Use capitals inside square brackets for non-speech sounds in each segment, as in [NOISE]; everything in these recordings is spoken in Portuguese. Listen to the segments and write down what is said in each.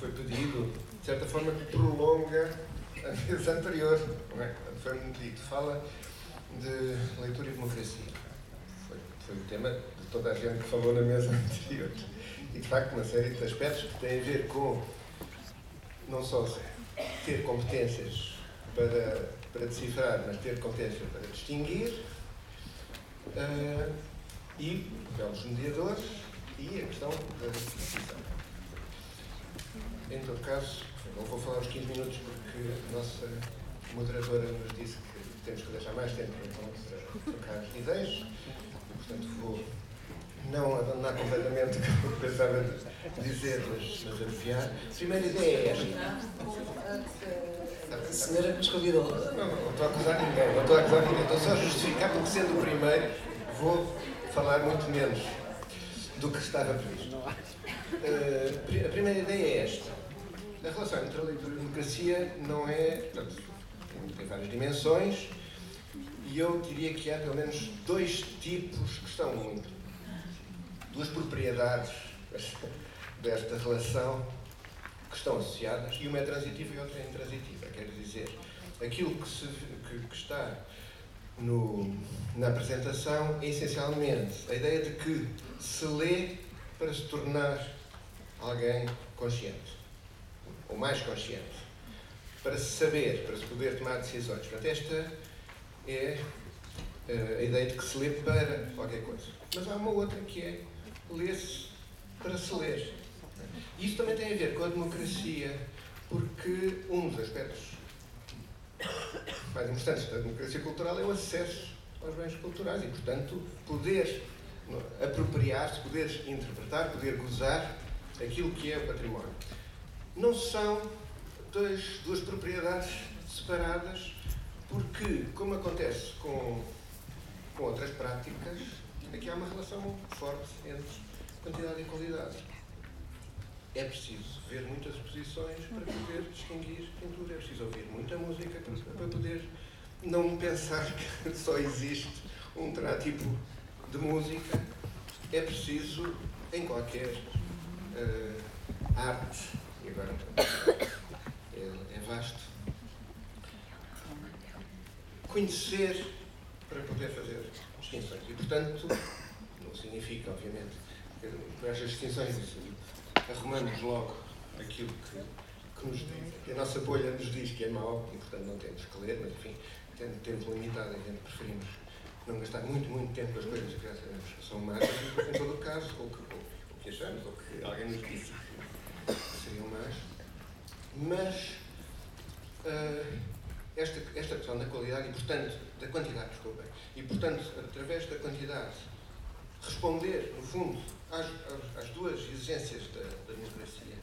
foi pedido, de certa forma, que prolonga a vez anterior. É? Foi-me dito, fala de leitura e democracia. Foi, foi o tema de toda a gente que falou na mesa [LAUGHS] anterior. E, de facto, uma série de aspectos que têm a ver com não só ter competências para, para decifrar, mas ter competências para distinguir, uh, e pelos mediadores, e a questão da decisão. Em todo caso, não vou falar os 15 minutos porque a nossa moderadora nos disse que temos que deixar mais tempo então, para trocar ideias, e, portanto vou não abandonar completamente o que eu pensava dizer, mas, mas abreviar. A primeira ideia é esta. A senhora que nos convidou. Não, não, não estou a acusar ninguém, não estou a acusar ninguém, estou só a justificar porque sendo o primeiro vou falar muito menos do que estava previsto. Uh, a primeira ideia é esta. A relação entre a leitura e a democracia não é. Portanto, tem várias dimensões e eu diria que há pelo menos dois tipos que estão muito. duas propriedades [LAUGHS] desta relação que estão associadas e uma é transitiva e outra é intransitiva. Quer dizer, aquilo que, se, que, que está no, na apresentação é essencialmente a ideia de que se lê para se tornar alguém consciente, mais consciente, para se saber, para se poder tomar decisões. Portanto, esta é eh, a ideia de que se lê para qualquer coisa. Mas há uma outra que é ler-se para se ler. Isso também tem a ver com a democracia, porque um dos aspectos mais importantes da democracia cultural é o acesso aos bens culturais e, portanto, poder apropriar-se, poder interpretar, poder gozar aquilo que é o património. Não são dois, duas propriedades separadas, porque, como acontece com, com outras práticas, aqui há uma relação forte entre quantidade e qualidade. É preciso ver muitas exposições para poder distinguir pintura, é preciso ouvir muita música para, para poder não pensar que [LAUGHS] só existe um tipo de música. É preciso, em qualquer uh, arte, e agora. É, é vasto, conhecer para poder fazer distinções. E, portanto, não significa, obviamente, que estas distinções arrumamos logo aquilo que, que nos que a nossa bolha nos diz que é mau e, portanto, não temos que ler, mas, enfim, tendo tempo limitado, a gente preferimos não gastar muito, muito tempo com as coisas que já sabemos que são más, em todo o caso, ou que, ou, ou que achamos, ou que alguém nos disse que seriam más. Mas uh, esta, esta questão da qualidade e, portanto, da quantidade, desculpem, e, portanto, através da quantidade, responder, no fundo, às, às, duas exigências da, da democracia,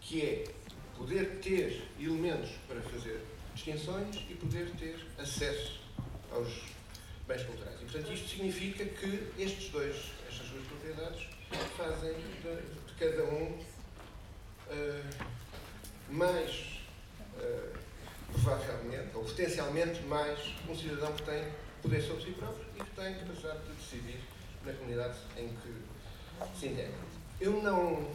que é poder ter elementos para fazer distinções e poder ter acesso aos bens culturais. E, portanto, isto significa que estes dois, estas duas propriedades fazem de, de cada um mais, uh, provavelmente, ou potencialmente mais, um cidadão que tem poder sobre si próprio e que tem capacidade de decidir na comunidade em que se integra. Eu não,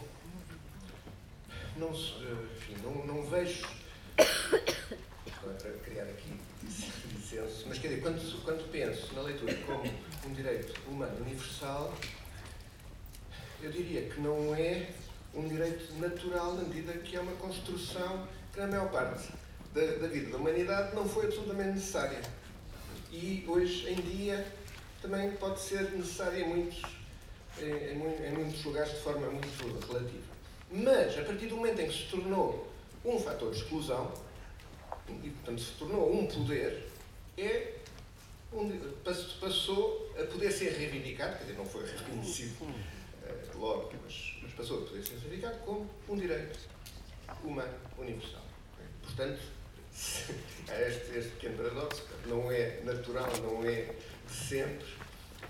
não, enfim, não, não vejo para criar aqui dissenso, mas quer dizer, quando, quando penso na leitura como um direito humano universal, eu diria que não é um direito natural na medida que é uma construção que na maior parte da, da vida da humanidade não foi absolutamente necessária. E hoje em dia também pode ser necessária em muitos, em, em, muitos lugares de forma muito relativa. Mas, a partir do momento em que se tornou um fator de exclusão, e portanto se tornou um poder, é passou a poder ser reivindicado, quer dizer, não foi reconhecido uh, logo, mas, passou a poder ser como um direito humano universal. Portanto, [LAUGHS] este, este pequeno paradoxo, não é natural, não é de sempre,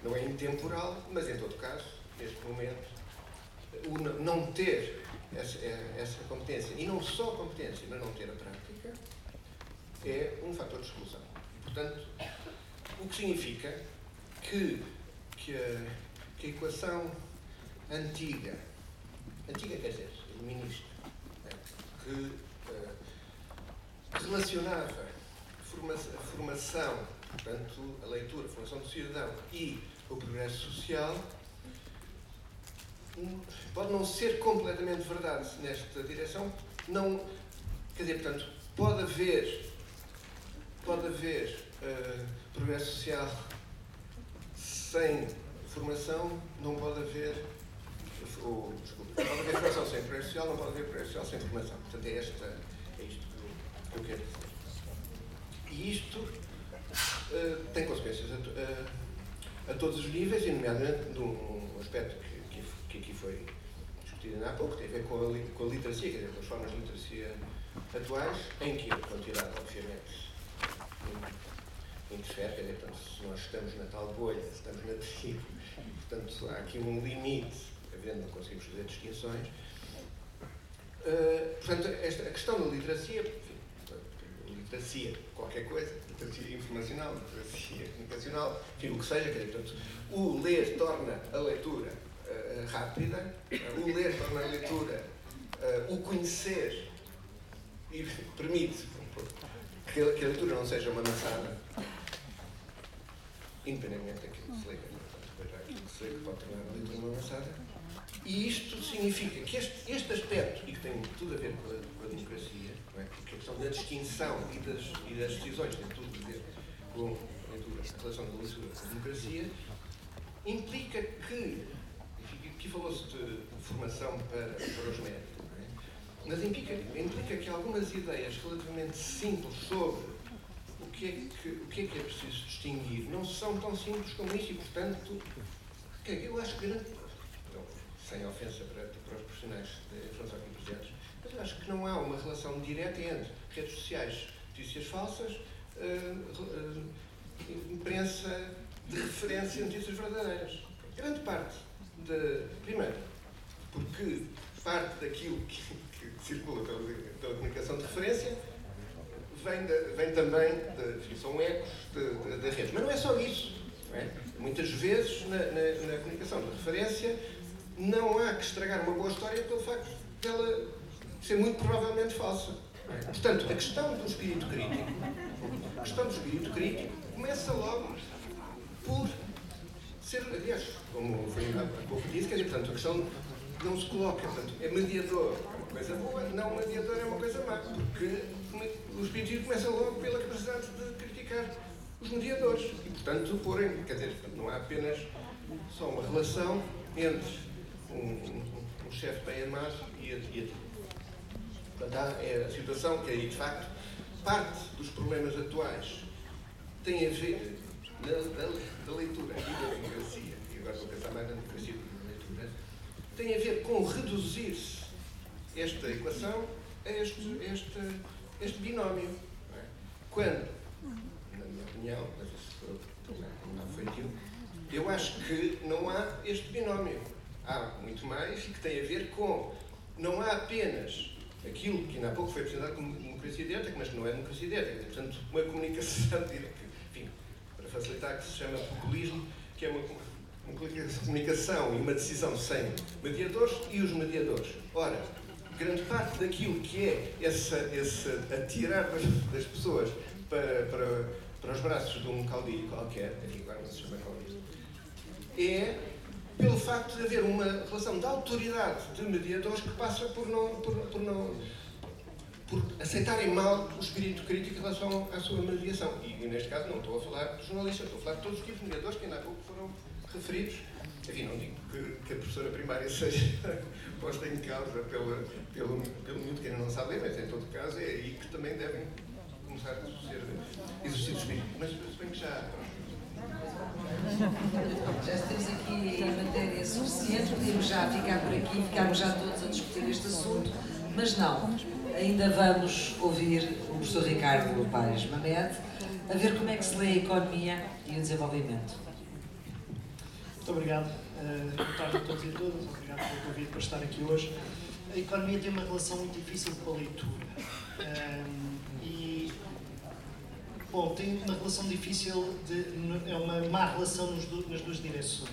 não é intemporal, mas em todo caso, neste momento, o não ter essa, essa competência, e não só a competência, mas não ter a prática, é um fator de exclusão. Portanto, o que significa que, que, a, que a equação antiga, antiga, quer dizer, ministra, né, que eh, relacionava a formação, portanto, a leitura, a formação do cidadão e o progresso social, hum, pode não ser completamente verdade nesta direção, não, quer dizer, portanto, pode haver, pode haver uh, progresso social sem formação, não pode haver ou, desculpa, pode haver formação sem social, não pode progresso social sem formação. Portanto, é, esta, é isto que eu quero dizer. E isto uh, tem consequências a, a, a, todos os níveis, e nomeadamente num aspecto que, que, que aqui foi discutido há pouco, tem a ver com a, com a literacia, quer dizer, com as formas de literacia atuais, em que a quantidade, obviamente, interfere, quer dizer, portanto, se nós estamos na tal bolha, estamos na tecido, portanto, há aqui um limite, havendo, não conseguimos fazer distinções. Uh, portanto, esta, a questão da literacia, enfim, literacia, qualquer coisa, literacia informacional, literacia comunicacional, enfim, o que seja, quer dizer, portanto, o ler torna a leitura uh, rápida, o ler torna a leitura, o conhecer e [LAUGHS] permite que a, que a leitura não seja uma maçada, independentemente daquilo que se lê, depois há aquilo que se lê que pode tornar a leitura uma maçada. E isto significa que este, este aspecto, e que tem tudo a ver com a, com a democracia, é? porque a questão da distinção e das, e das decisões tem tudo a ver com a, relação da democracia, implica que, aqui falou-se de formação para, para os médicos, mas implica, implica que algumas ideias relativamente simples sobre o que, é que, o que é que é preciso distinguir não são tão simples como isso e, portanto, eu acho que, sem ofensa para, para os profissionais de informação aqui presentes, mas eu acho que não há uma relação direta entre redes sociais, notícias falsas, uh, uh, imprensa de referência, notícias verdadeiras. Grande parte de. Primeiro, porque parte daquilo que, que circula pela, pela, comunicação de referência vem, de, vem também, de, são ecos da rede. Mas não é só isso. É? Muitas vezes, na, na, na, comunicação de referência, não há que estragar uma boa história pelo facto dela ser muito provavelmente falsa. Portanto, a questão do espírito crítico, a questão do espírito crítico começa logo por ser, aliás, como foi há pouco disse, quer dizer, portanto, a questão não se coloca, portanto, é mediador, é uma coisa boa, não mediador é uma coisa má, porque o espiritismo começa logo pela capacidade de criticar os mediadores e, portanto, porem, quer dizer, não há apenas só uma relação entre um, um, um chefe bem armado e e Portanto, há, é a situação que aí, de facto, parte dos problemas atuais tem a ver da, leitura e da democracia, e agora vou pensar mais na democracia tem a ver com reduzir-se esta equação a este, este, este binómio. É? Quando, na minha opinião, mas isso foi aquilo, eu acho que não há este binómio. Há muito mais e que tem a ver com não há apenas aquilo que ainda há pouco foi apresentado como democracia direta, mas que não é democracia direta, portanto, uma comunicação [LAUGHS] direta, enfim, para facilitar, que se chama populismo, que é uma uma comunicação e uma decisão sem mediadores e os mediadores. Ora, grande parte daquilo que é esse, esse atirar das, pessoas para, para, para os braços de um caudilho qualquer, aqui agora não se chama caudilho, é pelo facto de haver uma relação de autoridade de mediadores que passa por não, por, por não por aceitarem mal o espírito crítico em relação à sua mediação. E, neste caso não estou a falar dos jornalistas, estou a falar de todos os tipos de mediadores que ainda há pouco foram referidos. Enfim, não digo que, que a professora primária [LAUGHS] seja posta em causa pela, pelo, pelo miúdo que ainda não sabe ler, mas em todo caso é aí que também devem começar a ser exercidos espírito. Mas bem que já. Já estamos aqui matéria suficiente, podemos já ficar por aqui, ficarmos já todos a discutir este assunto, mas não. Ainda vamos ouvir o professor Ricardo Paes Mamed a ver como é que se lê a economia e o desenvolvimento. Muito obrigado. Uh, boa tarde a todos e a todas. Obrigado pelo convite para estar aqui hoje. A economia tem uma relação muito difícil com a leitura. Uh, e, bom, tem uma relação difícil, de, é uma má relação nas duas direções.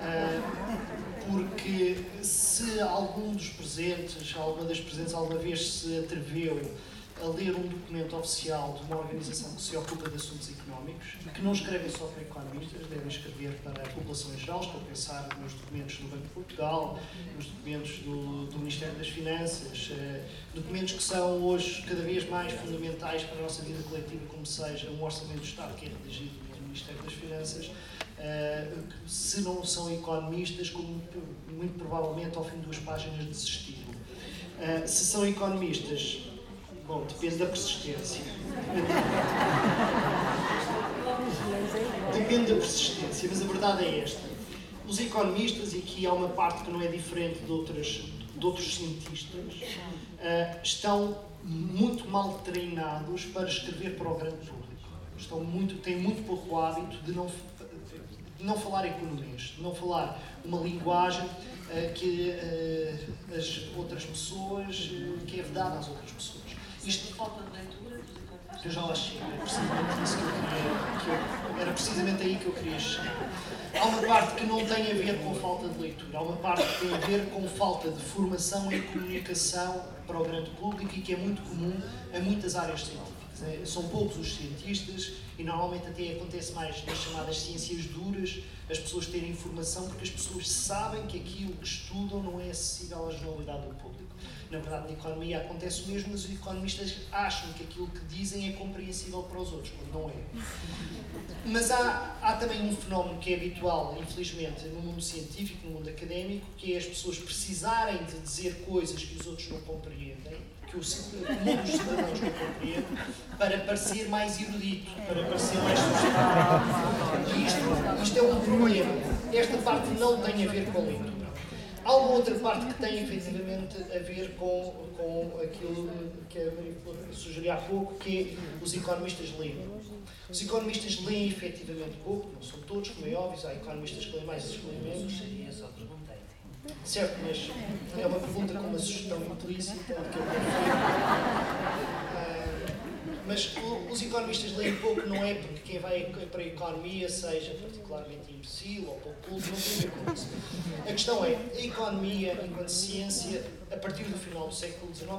Uh, porque se algum dos presentes, alguma das presentes alguma vez se atreveu a ler um documento oficial de uma organização que se ocupa de assuntos económicos, que não escrevem só para economistas, devem escrever para a população em geral. Estou a pensar nos documentos do Banco de Portugal, nos documentos do, do Ministério das Finanças, eh, documentos que são hoje cada vez mais fundamentais para a nossa vida coletiva, como seja um orçamento do Estado que é redigido pelo Ministério das Finanças. Eh, se não são economistas, como muito provavelmente ao fim de duas páginas desistiram. Uh, se são economistas, Bom, depende da persistência. Depende da persistência, mas a verdade é esta. Os economistas, e aqui há uma parte que não é diferente de, outras, de outros cientistas, uh, estão muito mal treinados para escrever para o grande público. Estão muito, têm muito pouco hábito de não, de não falar economês, de não falar uma linguagem uh, que uh, as outras pessoas, que é vedada às outras pessoas. Isto falta de leitura? Eu já lá cheguei, precisamente isso que eu queria. Que era precisamente aí que eu queria chegar. Há uma parte que não tem a ver com falta de leitura, há uma parte que tem a ver com falta de formação e comunicação para o grande público e que é muito comum a muitas áreas científicas. É, são poucos os cientistas e normalmente até acontece mais nas chamadas ciências duras as pessoas terem informação porque as pessoas sabem que aquilo que estudam não é acessível à generalidade do público. Na verdade, na economia acontece o mesmo, mas os economistas acham que aquilo que dizem é compreensível para os outros, quando não é. Mas há, há também um fenómeno que é habitual, infelizmente, no mundo científico, no mundo académico, que é as pessoas precisarem de dizer coisas que os outros não compreendem, que o, mundo dos cidadãos não compreende, para parecer mais erudito, para parecer mais. E isto, isto é um problema. Esta parte não tem a ver com a leitura. Há uma outra parte que tem efetivamente a ver com, com aquilo que a Maria sugeriu há pouco, que é os economistas leem. Os economistas leem efetivamente pouco, não são todos, como é óbvio, há economistas que leem mais e que leem menos. Certo, mas é uma pergunta com uma sugestão implícita que eu mas os economistas leem pouco não é porque quem vai para a economia seja particularmente imbecil ou pouco culto, não tem a ver com isso. A questão é, a economia enquanto ciência, a partir do final do século XIX,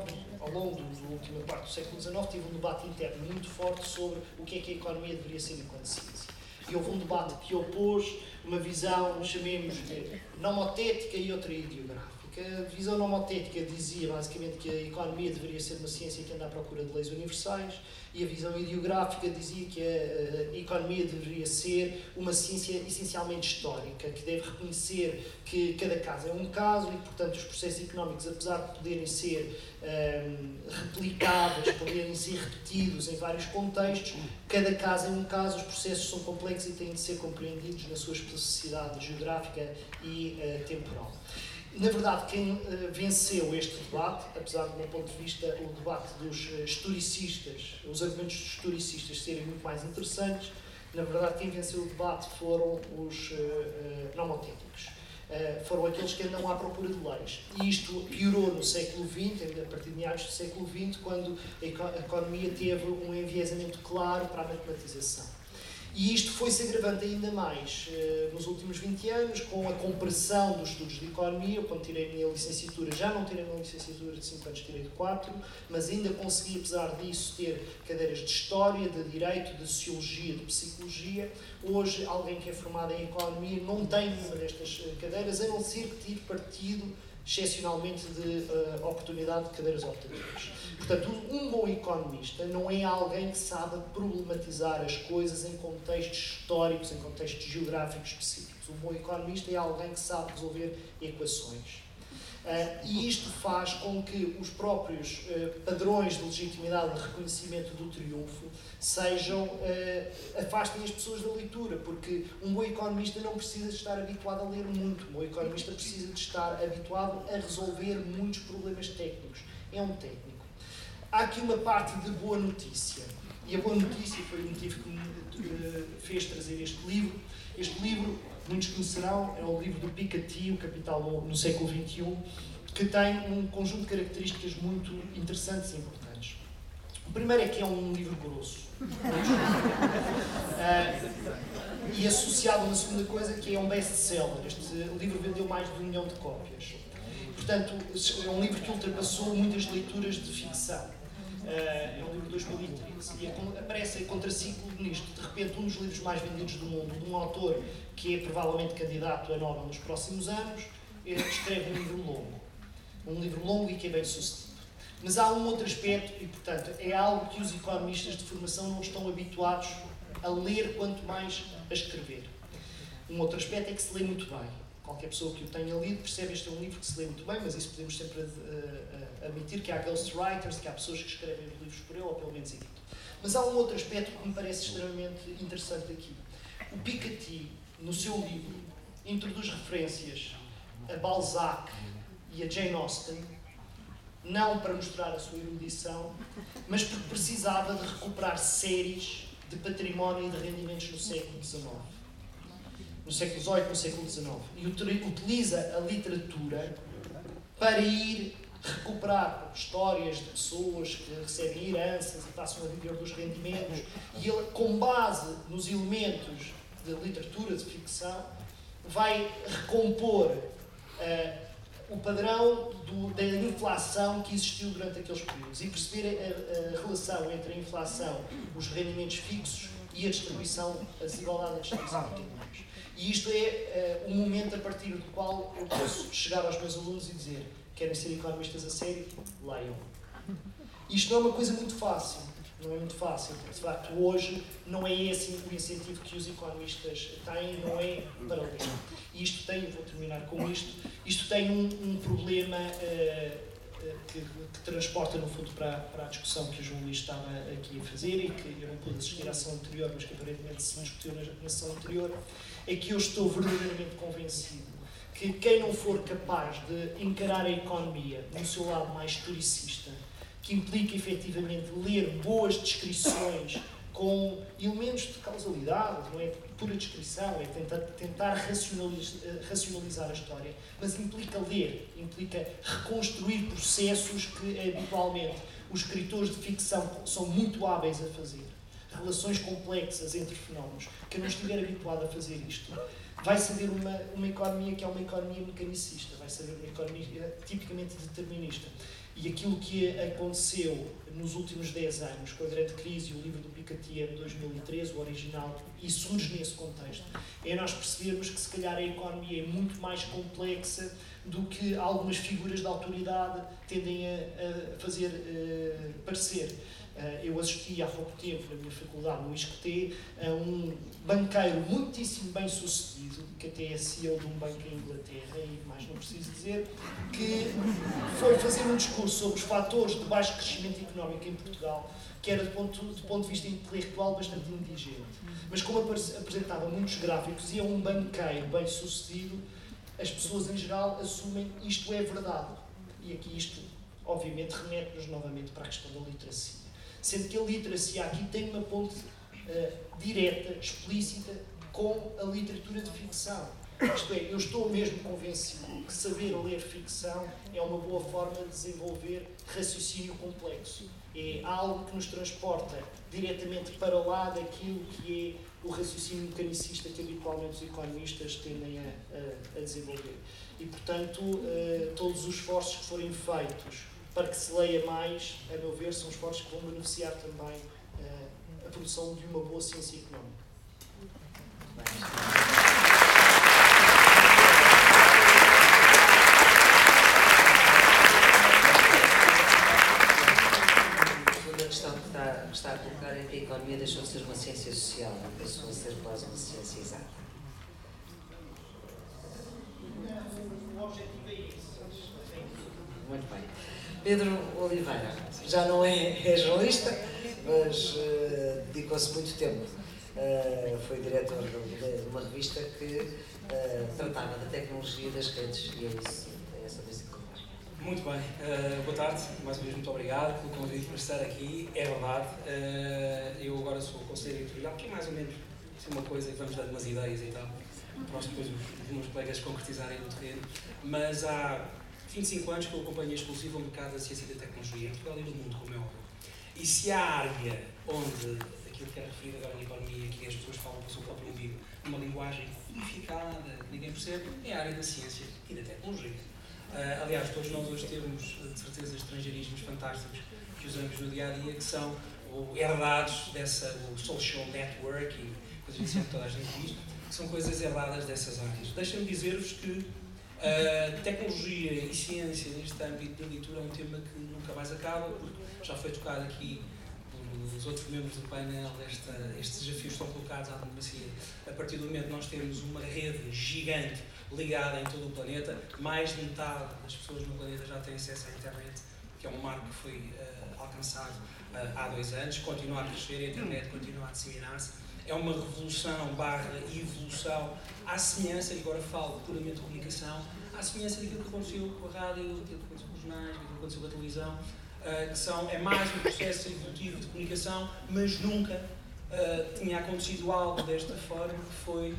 ao longo da última parte do século XIX, teve um debate interno muito forte sobre o que é que a economia deveria ser enquanto ciência. E houve um debate que opôs uma visão, chamemos-lhe, nomotética e outra ideográfica que a visão nomotética dizia basicamente que a economia deveria ser uma ciência que anda à procura de leis universais e a visão ideográfica dizia que a, a economia deveria ser uma ciência essencialmente histórica, que deve reconhecer que cada caso é um caso e, portanto, os processos económicos, apesar de poderem ser um, replicáveis, poderem ser repetidos em vários contextos, cada caso é um caso, os processos são complexos e têm de ser compreendidos na sua especificidade geográfica e uh, temporal. Na verdade, quem uh, venceu este debate, apesar do meu ponto de vista, o debate dos uh, historicistas, os argumentos dos historicistas serem muito mais interessantes, na verdade, quem venceu o debate foram os uh, nomotéticos. Uh, foram aqueles que andam à procura de leis. E isto piorou no século XX, a partir de meados do século XX, quando a economia teve um enviesamento claro para a matematização. E isto foi-se agravando ainda mais uh, nos últimos 20 anos, com a compressão dos estudos de economia. Eu, quando tirei a minha licenciatura, já não tirei uma licenciatura de 5 anos, tirei de 4, mas ainda consegui, apesar disso, ter cadeiras de História, de Direito, de Sociologia, de Psicologia. Hoje, alguém que é formado em Economia não tem nenhuma destas eh, cadeiras, a não ser que tire partido excepcionalmente de uh, oportunidade de cadeiras optativas. Portanto, um bom economista não é alguém que sabe problematizar as coisas em contextos históricos, em contextos geográficos específicos. Um bom economista é alguém que sabe resolver equações. Uh, e isto faz com que os próprios uh, padrões de legitimidade de reconhecimento do triunfo sejam uh, afastem as pessoas da leitura, porque um bom economista não precisa de estar habituado a ler muito, um bom economista precisa de estar habituado a resolver muitos problemas técnicos. É um técnico. Há aqui uma parte de boa notícia, e a boa notícia foi o motivo que me fez trazer este livro. Este livro muitos conhecerão, é o livro do Piketty, O Capital no, século XXI, que tem um conjunto de características muito interessantes e importantes. O primeiro é que é um livro grosso. uh, [LAUGHS] e associado a uma segunda coisa que é um best-seller. Este livro vendeu mais de um milhão de cópias. Portanto, é um livro que ultrapassou muitas leituras de ficção. É um livro de 2013 e aparece em contraciclo nisto. De repente, um dos livros mais vendidos do mundo, de um autor que é provavelmente candidato a Nobel nos próximos anos, escreve um livro longo. Um livro longo e que é bem sucedido. Mas há um outro aspecto, e portanto é algo que os economistas de formação não estão habituados a ler, quanto mais a escrever. Um outro aspecto é que se lê muito bem. Qualquer pessoa que o tenha lido percebe este é um livro que se lê muito bem, mas isso podemos sempre uh, admitir que há ghostwriters, que há pessoas que escrevem os livros por ele, ou pelo menos edito. Mas há um outro aspecto que me parece extremamente interessante aqui. O Piketty, no seu livro, introduz referências a Balzac e a Jane Austen, não para mostrar a sua erudição, mas porque precisava de recuperar séries de património e de rendimentos no século XIX. No século XVIII, no século XIX. E utiliza a literatura para ir recuperar histórias de pessoas que recebem heranças e passam a viver dos rendimentos. E ele, com base nos elementos de literatura, de ficção, vai recompor uh, o padrão do, da inflação que existiu durante aqueles períodos e perceber a, a, relação entre a inflação, os rendimentos fixos e a distribuição, a desigualdade da distribuição de rendimentos. E isto é uh, um momento a partir do qual eu posso chegar aos meus alunos e dizer: querem ser economistas a sério? Leiam. Isto não é uma coisa muito fácil não é muito fácil, de facto hoje não é esse o incentivo que os economistas têm, não é para ler. Isto tem, vou terminar com isto, isto tem um, um problema uh, que, que, transporta no fundo para, para a discussão que o João Luís estava aqui a fazer e que eu não pude assistir à sessão anterior, mas que aparentemente se discutiu na, na sessão anterior, é que eu estou verdadeiramente convencido que quem não for capaz de encarar a economia no seu lado mais historicista, que implica efetivamente ler boas descrições com elementos de causalidade, não é pura descrição, é tentar, tentar racionalizar, racionalizar a história, mas implica ler, implica reconstruir processos que habitualmente os escritores de ficção são muito hábeis a fazer. Relações complexas entre fenómenos. Quem não estiver habituado a fazer isto vai saber uma, uma economia que é uma economia mecanicista, vai saber uma economia tipicamente determinista. E aquilo que aconteceu nos últimos 10 anos, com a grande crise e o livro do Piketty de 2013, o original, e surge nesse contexto, é nós percebermos que se calhar a economia é muito mais complexa do que algumas figuras da autoridade tendem a, a fazer uh, parecer. Uh, eu assisti há pouco tempo, na minha faculdade, no ISCTE, a um banqueiro muitíssimo bem sucedido, que até é CEO de um banco em Inglaterra, e mais não preciso dizer, que foi fazer um discurso sobre os fatores de baixo crescimento económico em Portugal, que era, do ponto, do ponto de vista intelectual, bastante indigente. Mas como apresentava muitos gráficos e é um banqueiro bem sucedido, as pessoas em geral assumem isto é verdade. E aqui isto, obviamente, remete-nos novamente para a questão da literacia. Sendo que a literacia aqui tem uma ponte uh, direta, explícita, com a literatura de ficção. Isto é, eu estou mesmo convencido que saber ler ficção é uma boa forma de desenvolver raciocínio complexo. É algo que nos transporta diretamente para lá daquilo que é o raciocínio mecanicista que habitualmente os economistas tendem a, a, a desenvolver. E, portanto, uh, todos os esforços que forem feitos para que se leia mais, a meu ver, são esforços que vão beneficiar também uh, a produção de uma boa ciência económica. A segunda questão que está, que está a colocar é que a economia deixou de ser uma ciência social, passou a ser quase uma ciência exata. Muito bem. Pedro Oliveira, já não é, é jornalista, mas uh, dedicou-se muito tempo. Uh, foi diretor de, uma revista que uh, tratava da tecnologia das redes e é isso, é essa vez que Muito bem, boa tarde, mais uma vez muito obrigado pelo convite para estar aqui, é verdade, eu agora sou conselheiro editorial, que é mais ou menos assim, uma coisa que vamos dar umas ideias e tal, para nós depois os meus colegas concretizarem no terreno, mas há 25 anos que eu acompanho exclusivo o mercado da ciência e da tecnologia em Portugal e no mundo, como é óbvio. E se há área onde aquilo que é referido agora na economia, que as pessoas falam com o seu próprio umbigo, uma linguagem codificada, que ninguém percebe, é a área da ciência e da tecnologia. Uh, aliás, todos nós hoje temos, de certeza, estrangeirismos fantásticos que usamos no dia a dia, que são herdados dessa o social networking, coisas assim que toda a gente diz, que são coisas herdadas dessas áreas. Deixem-me dizer-vos que uh, tecnologia e ciência neste âmbito da leitura é um tema que nunca mais acaba, porque já foi tocado aqui os outros membros do painel, esta, estes desafios estão colocados à democracia. A partir do momento que nós temos uma rede gigante ligada em todo o planeta, mais de metade das pessoas no planeta já têm acesso à internet, que é um marco que foi uh, alcançado uh, há dois anos, continua a crescer, a internet continua a disseminar-se. É uma revolução barra evolução. À semelhança, e agora falo puramente de comunicação, à semelhança daquilo que aconteceu com a rádio, daquilo que aconteceu com os jornais, daquilo que aconteceu com a televisão, uh, que são, é mais um processo evolutivo de comunicação, mas nunca uh, tinha acontecido algo desta forma, que foi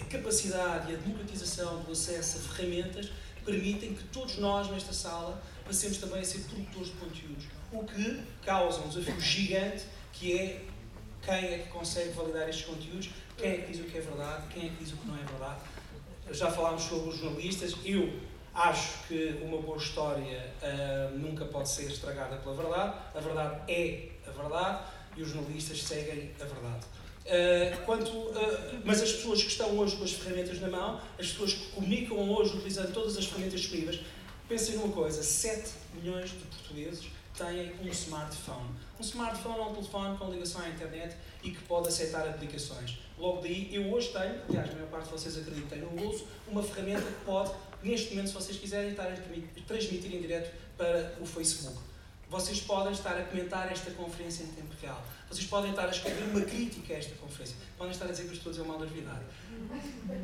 a capacidade e a democratização do acesso a ferramentas que permitem que todos nós nesta sala passemos também a ser produtores de conteúdos, o que causa um desafio gigante que é quem é que consegue validar estes conteúdos, quem é que diz o que é verdade, quem é que diz o que não é verdade. Já falámos sobre os jornalistas, eu Acho que uma boa história uh, nunca pode ser estragada pela verdade. A verdade é a verdade e os jornalistas seguem a verdade. Uh, quanto, uh, mas as pessoas que estão hoje com as ferramentas na mão, as pessoas que comunicam hoje utilizando todas as ferramentas disponíveis, pensem numa coisa: 7 milhões de portugueses têm um smartphone. Um smartphone é um telefone com ligação à internet e que pode aceitar aplicações. Logo daí, eu hoje tenho, aliás, a maior parte de vocês acreditam no bolso, uma ferramenta que pode neste momento, se vocês quiserem estar a transmitir em direto para o Facebook. Vocês podem estar a comentar esta conferência em tempo real. Vocês podem estar a escrever uma crítica a esta conferência. Podem estar a dizer que eu estou a dizer mal da verdade.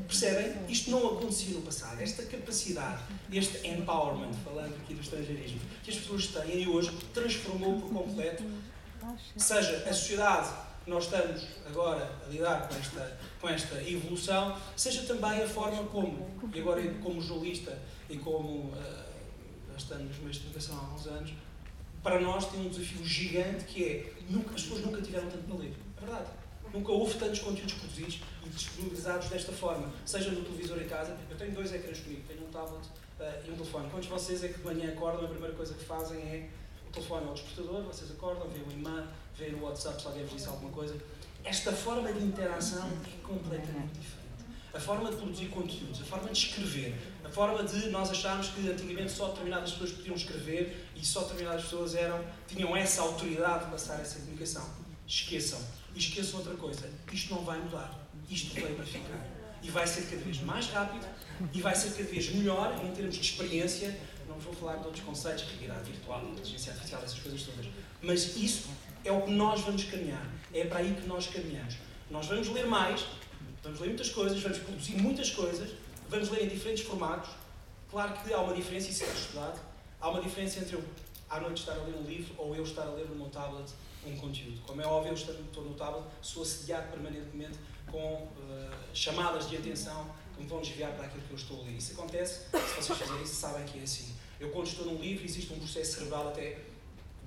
Percebem? Isto não acontecia no passado. Esta capacidade, este empowerment, falando aqui do estrangeirismo, que as pessoas têm e hoje transformou por completo, seja a sociedade que nós estamos agora a lidar com esta com esta evolução, seja também a forma como, e agora como jornalista e como uh, estando nos meios de comunicação há alguns anos, para nós tem um desafio gigante que é, nunca, as pessoas nunca tiveram tanto para ler. É verdade. Nunca houve tantos conteúdos produzidos e disponibilizados desta forma, seja no televisor em casa. Eu tenho dois ecrãs comigo, tenho um tablet uh, e um telefone. Quantos de vocês é que de manhã acordam, a primeira coisa que fazem é o telefone ao despertador, vocês acordam, veem o e-mail, veem no WhatsApp se alguém vos disse alguma coisa, esta forma de interação é completamente diferente. A forma de produzir conteúdos, a forma de escrever, a forma de nós acharmos que antigamente só determinadas pessoas podiam escrever e só determinadas pessoas eram, tinham essa autoridade de passar essa comunicação. Esqueçam. E esqueçam outra coisa. Isto não vai mudar. Isto veio para ficar. E vai ser cada vez mais rápido e vai ser cada vez melhor em termos de experiência. Não vou falar de outros conceitos, realidade virtual, inteligência artificial, essas coisas todas. Mas isso é o que nós vamos caminhar. É para aí que nós caminhamos. Nós vamos ler mais, vamos ler muitas coisas, vamos produzir muitas coisas, vamos ler em diferentes formatos. Claro que há uma diferença, isso é estudado. Há uma diferença entre eu, à noite, estar a ler um livro ou eu estar a ler no meu tablet um conteúdo. Como é óbvio, eu estou no tablet, sou assediado permanentemente com uh, chamadas de atenção que me vão desviar para aquilo que eu estou a ler. Isso acontece, se vocês fizerem isso, sabem que é assim. Eu, quando estou num livro, existe um processo cerebral até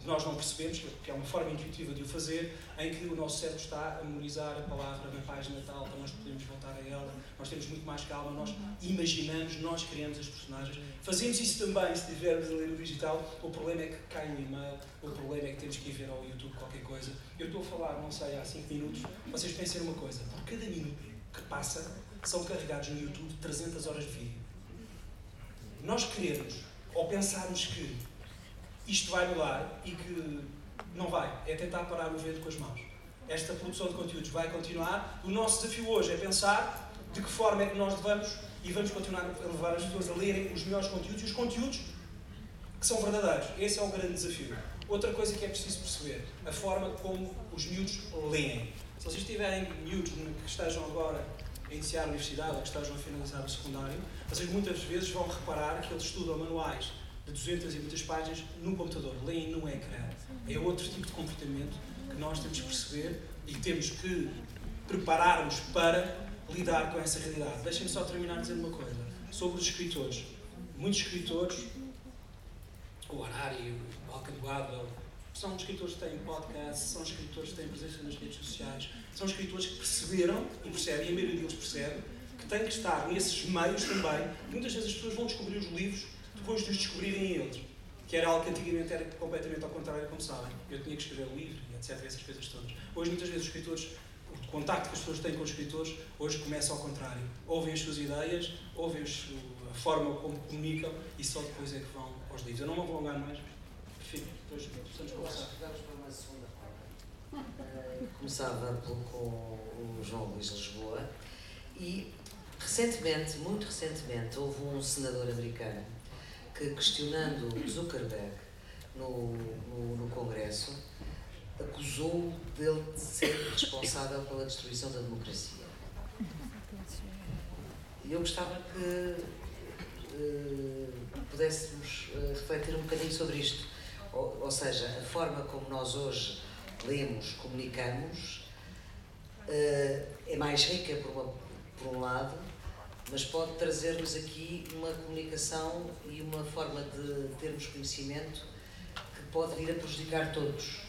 nós não percebemos, que é uma forma intuitiva de o fazer, em que o nosso cérebro está a memorizar a palavra na página tal, para nós podemos voltar a ela, nós temos muito mais calma, nós imaginamos, nós criamos as personagens. Fazemos isso também se estivermos a ler o digital, o problema é que cai o e-mail, o problema é que temos que ir ver ao YouTube qualquer coisa. Eu estou a falar, não sei, há 5 minutos, vocês pensem uma coisa, por cada minuto que passa, são carregados no YouTube 300 horas de vídeo. Nós queremos, ou pensarmos que isto vai mudar e que não vai. É tentar parar o vento com as mãos. Esta produção de conteúdos vai continuar. O nosso desafio hoje é pensar de que forma é que nós devemos e vamos continuar a levar as pessoas a lerem os melhores conteúdos e os conteúdos que são verdadeiros. Esse é o grande desafio. Outra coisa que é preciso perceber, a forma como os miúdos leem. Se vocês tiverem miúdos que estejam agora a iniciar a universidade ou que estejam a finalizar o secundário, vocês muitas vezes vão reparar que eles estudam manuais de 200 e muitas páginas no computador, leem no ecrã. É outro tipo de comportamento que nós temos que perceber e temos que preparar-nos para lidar com essa realidade. Deixem-me só terminar dizendo uma coisa sobre os escritores. Muitos escritores, o Harari, o Gladwell, são escritores que têm podcasts, são escritores que têm presença nas redes sociais, são escritores que perceberam e percebem, e a maioria deles percebe, que têm que estar nesses meios também. Muitas vezes as pessoas vão descobrir os livros depois de os descobrirem eles. Que era algo que antigamente era completamente ao contrário, como sabem. Eu tinha que escrever um livro, etc. Essas coisas todas. Hoje, muitas vezes, os escritores, o contacto que as pessoas têm com os escritores, hoje começa ao contrário. Ouvem as suas ideias, ouvem a forma como comunicam e só depois é que vão aos livros. Eu não me vou alongar mais. Enfim, depois conversar. Vamos para uma segunda parte. Começava com o João Luís Lisboa e recentemente, muito recentemente, houve um senador americano que, questionando Zuckerberg no, no, no Congresso, acusou dele de ser responsável pela destruição da democracia. E eu gostava que uh, pudéssemos uh, refletir um bocadinho sobre isto. Ou, ou, seja, a forma como nós hoje lemos, comunicamos, uh, é mais rica por, uma, por um lado, mas pode trazer-nos aqui uma comunicação e uma forma de termos conhecimento que pode vir a prejudicar todos.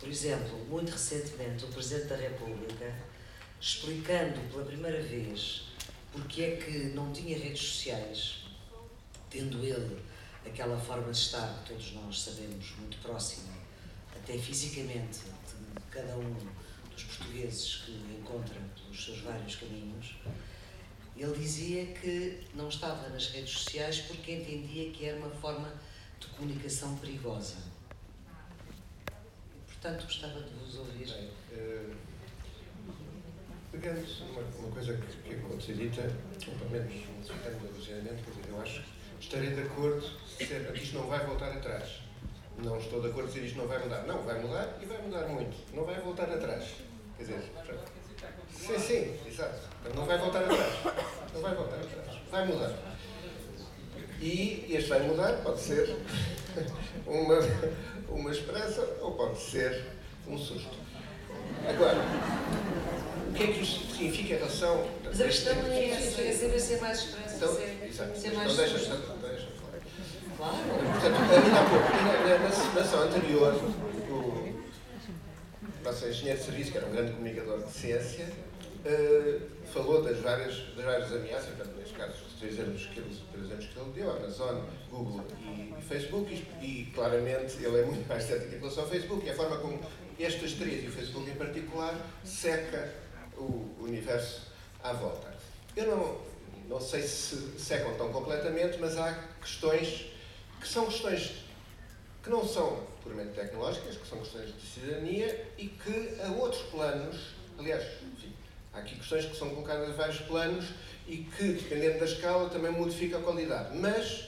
Por exemplo, muito recentemente, o Presidente da República, explicando pela primeira vez porque é que não tinha redes sociais, tendo ele aquela forma de estar que todos nós sabemos muito próxima, até fisicamente, de cada um dos portugueses que encontra pelos seus vários caminhos, ele dizia que não estava nas redes sociais porque entendia que era uma forma de comunicação perigosa. Portanto, gostava de vos ouvir. Bem, uh, pegando uma, uma coisa que, que ser dita, ou pelo menos o racionamento, quer dizer, eu acho que estarei de acordo se é, isto não vai voltar atrás. Não estou de acordo se isto não vai mudar. Não, vai mudar e vai mudar muito. Não vai voltar atrás. Quer dizer, sim, sim, exato. Não vai voltar atrás. Não vai voltar atrás. Vai mudar. E este vai mudar pode ser [LAUGHS] uma, uma esperança ou pode ser um susto. Agora, o que é que isto significa em relação. Mas a questão é essa, é saber se é mais esperança, então, ser, exato. ser mais então, deixa, deixa, Claro. Portanto, ainda há pouco, na, na, na sessão anterior, o nosso engenheiro de serviço, que era um grande comunicador de ciência, uh, falou das várias, das várias ameaças, portanto, neste caso, os três exemplos que ele, três exemplos que ele deu, Amazon, Google e, e Facebook, e, e, claramente ele é muito mais cético em relação ao Facebook, e a forma como estes três, e o Facebook em particular, seca o universo à volta. Eu não, não sei se secam tão completamente, mas há questões que são questões que não são puramente tecnológicas, que são questões de cidadania e que a outros planos, aliás, enfim, há aqui questões que são colocadas a vários planos e que, dependendo da escala, também modifica a qualidade. Mas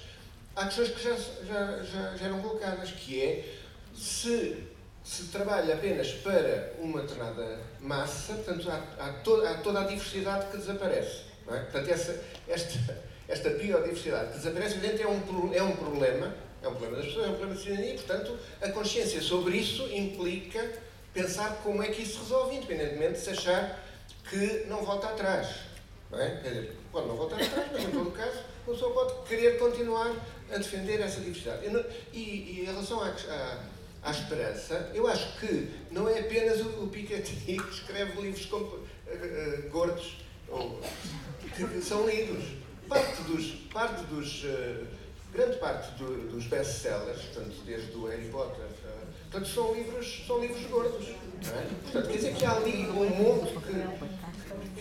há questões que já, já, já, já eram colocadas, que é se se trabalha apenas para uma determinada massa, portanto, há, há, to, há toda a diversidade que desaparece. É? Portanto, essa, esta, esta biodiversidade que desaparece, evidente, é um, é um problema, é um problema das pessoas, é um problema da cidadania, e, portanto, a consciência sobre isso implica pensar como é que isso se resolve, independentemente de se achar que não volta atrás. Não é? Quer dizer, pode não voltar atrás, mas em todo caso, a pessoa pode querer continuar a defender essa diversidade. E, e em relação à, à, à, esperança, eu acho que não é apenas o, o Piketty [LAUGHS] que escreve livros com, uh, uh, gordos ou, que são lidos. Parte dos, parte dos uh, grande parte do, dos best-sellers, portanto, desde o Harry Potter, portanto, são livros, são livros gordos. É? Portanto, quer dizer que há ali um mundo que,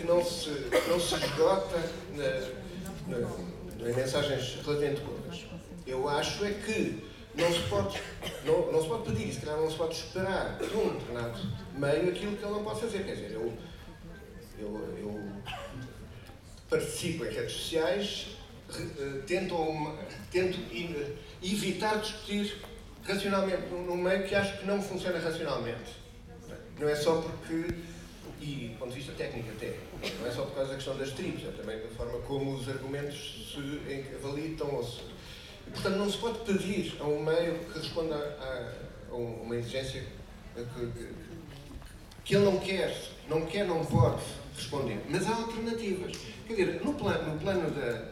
que não, se, não se esgota na, na, em mensagens relativamente gordas. Eu acho é que não se pode, não, não se pode pedir, se calhar não se pode esperar de um determinado meio aquilo que ele não pode fazer. Quer dizer, eu, eu, eu participo em redes sociais, eh, tento, tento evitar discutir racionalmente num meio que acho que não funciona racionalmente. Não é só porque, e do ponto de vista técnico até, não é só por causa da questão das tribos, é também da forma como os argumentos se validam ou se. E, portanto, não se pode pedir a um meio que responda a, a uma exigência que, que, ele não quer, não quer, não pode responder. Mas há alternativas. Quer dizer, no plano, no plano da.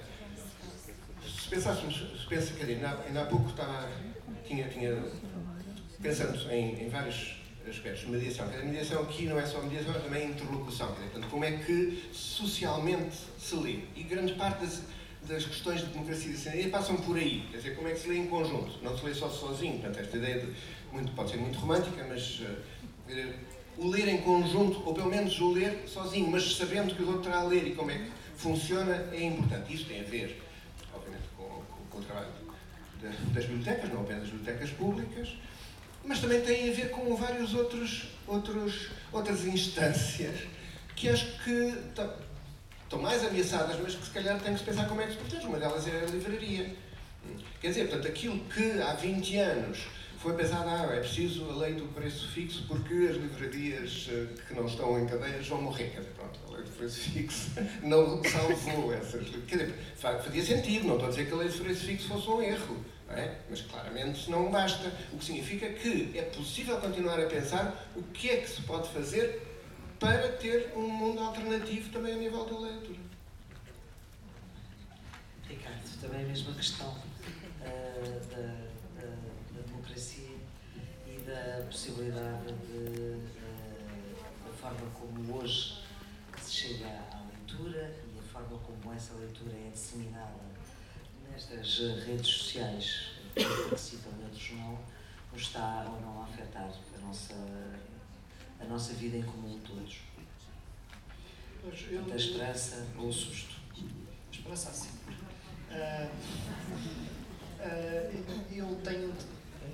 Se pensássemos, se pensa, quer dizer, ainda, há pouco estava, tinha, tinha pensando em, em vários aspectos de mediação. A mediação aqui não é só mediação, é também interlocução. Portanto, como é que socialmente se lê? E grande parte das, das questões de democracia e cidadania passam por aí. Quer dizer, como é que se lê em conjunto? Não se lê só sozinho. Portanto, esta ideia de, muito, pode ser muito romântica, mas uh, o ler em conjunto, ou pelo menos o ler sozinho, mas sabendo que o outro está a ler e como é que funciona, é importante. Isso tem a ver, obviamente, com, com, com o trabalho de, das bibliotecas, não apenas das bibliotecas públicas, mas também tem a ver com vários outros, outros outras instâncias que acho que estão mais ameaçadas, mas que se calhar tem que se pensar como é que se protege. Uma delas é a livraria. Quer dizer, portanto, aquilo que há 20 anos foi pensado, ah, é preciso a lei do preço fixo porque as livrarias eh, que não estão em cadeias vão morrer. Quer dizer, pronto, a lei do preço [LAUGHS] fixo não salvou essas. Quer dizer, fazia sentido, não estou a dizer que a lei do preço fixo fosse um erro. É? Mas claramente não basta. O que significa que é possível continuar a pensar o que é que se pode fazer para ter um mundo alternativo também a nível da leitura. Ricardo, também a mesma questão uh, da, da, da, democracia e da possibilidade de, uh, da forma como hoje se chega à leitura e a forma como essa leitura é disseminada nestas redes sociais que participam e outros não, nos está ou não a afetar a nossa a nossa vida em comum todos. Eu, a esperança ou o susto? A esperança sim. Uh, uh, eu tenho,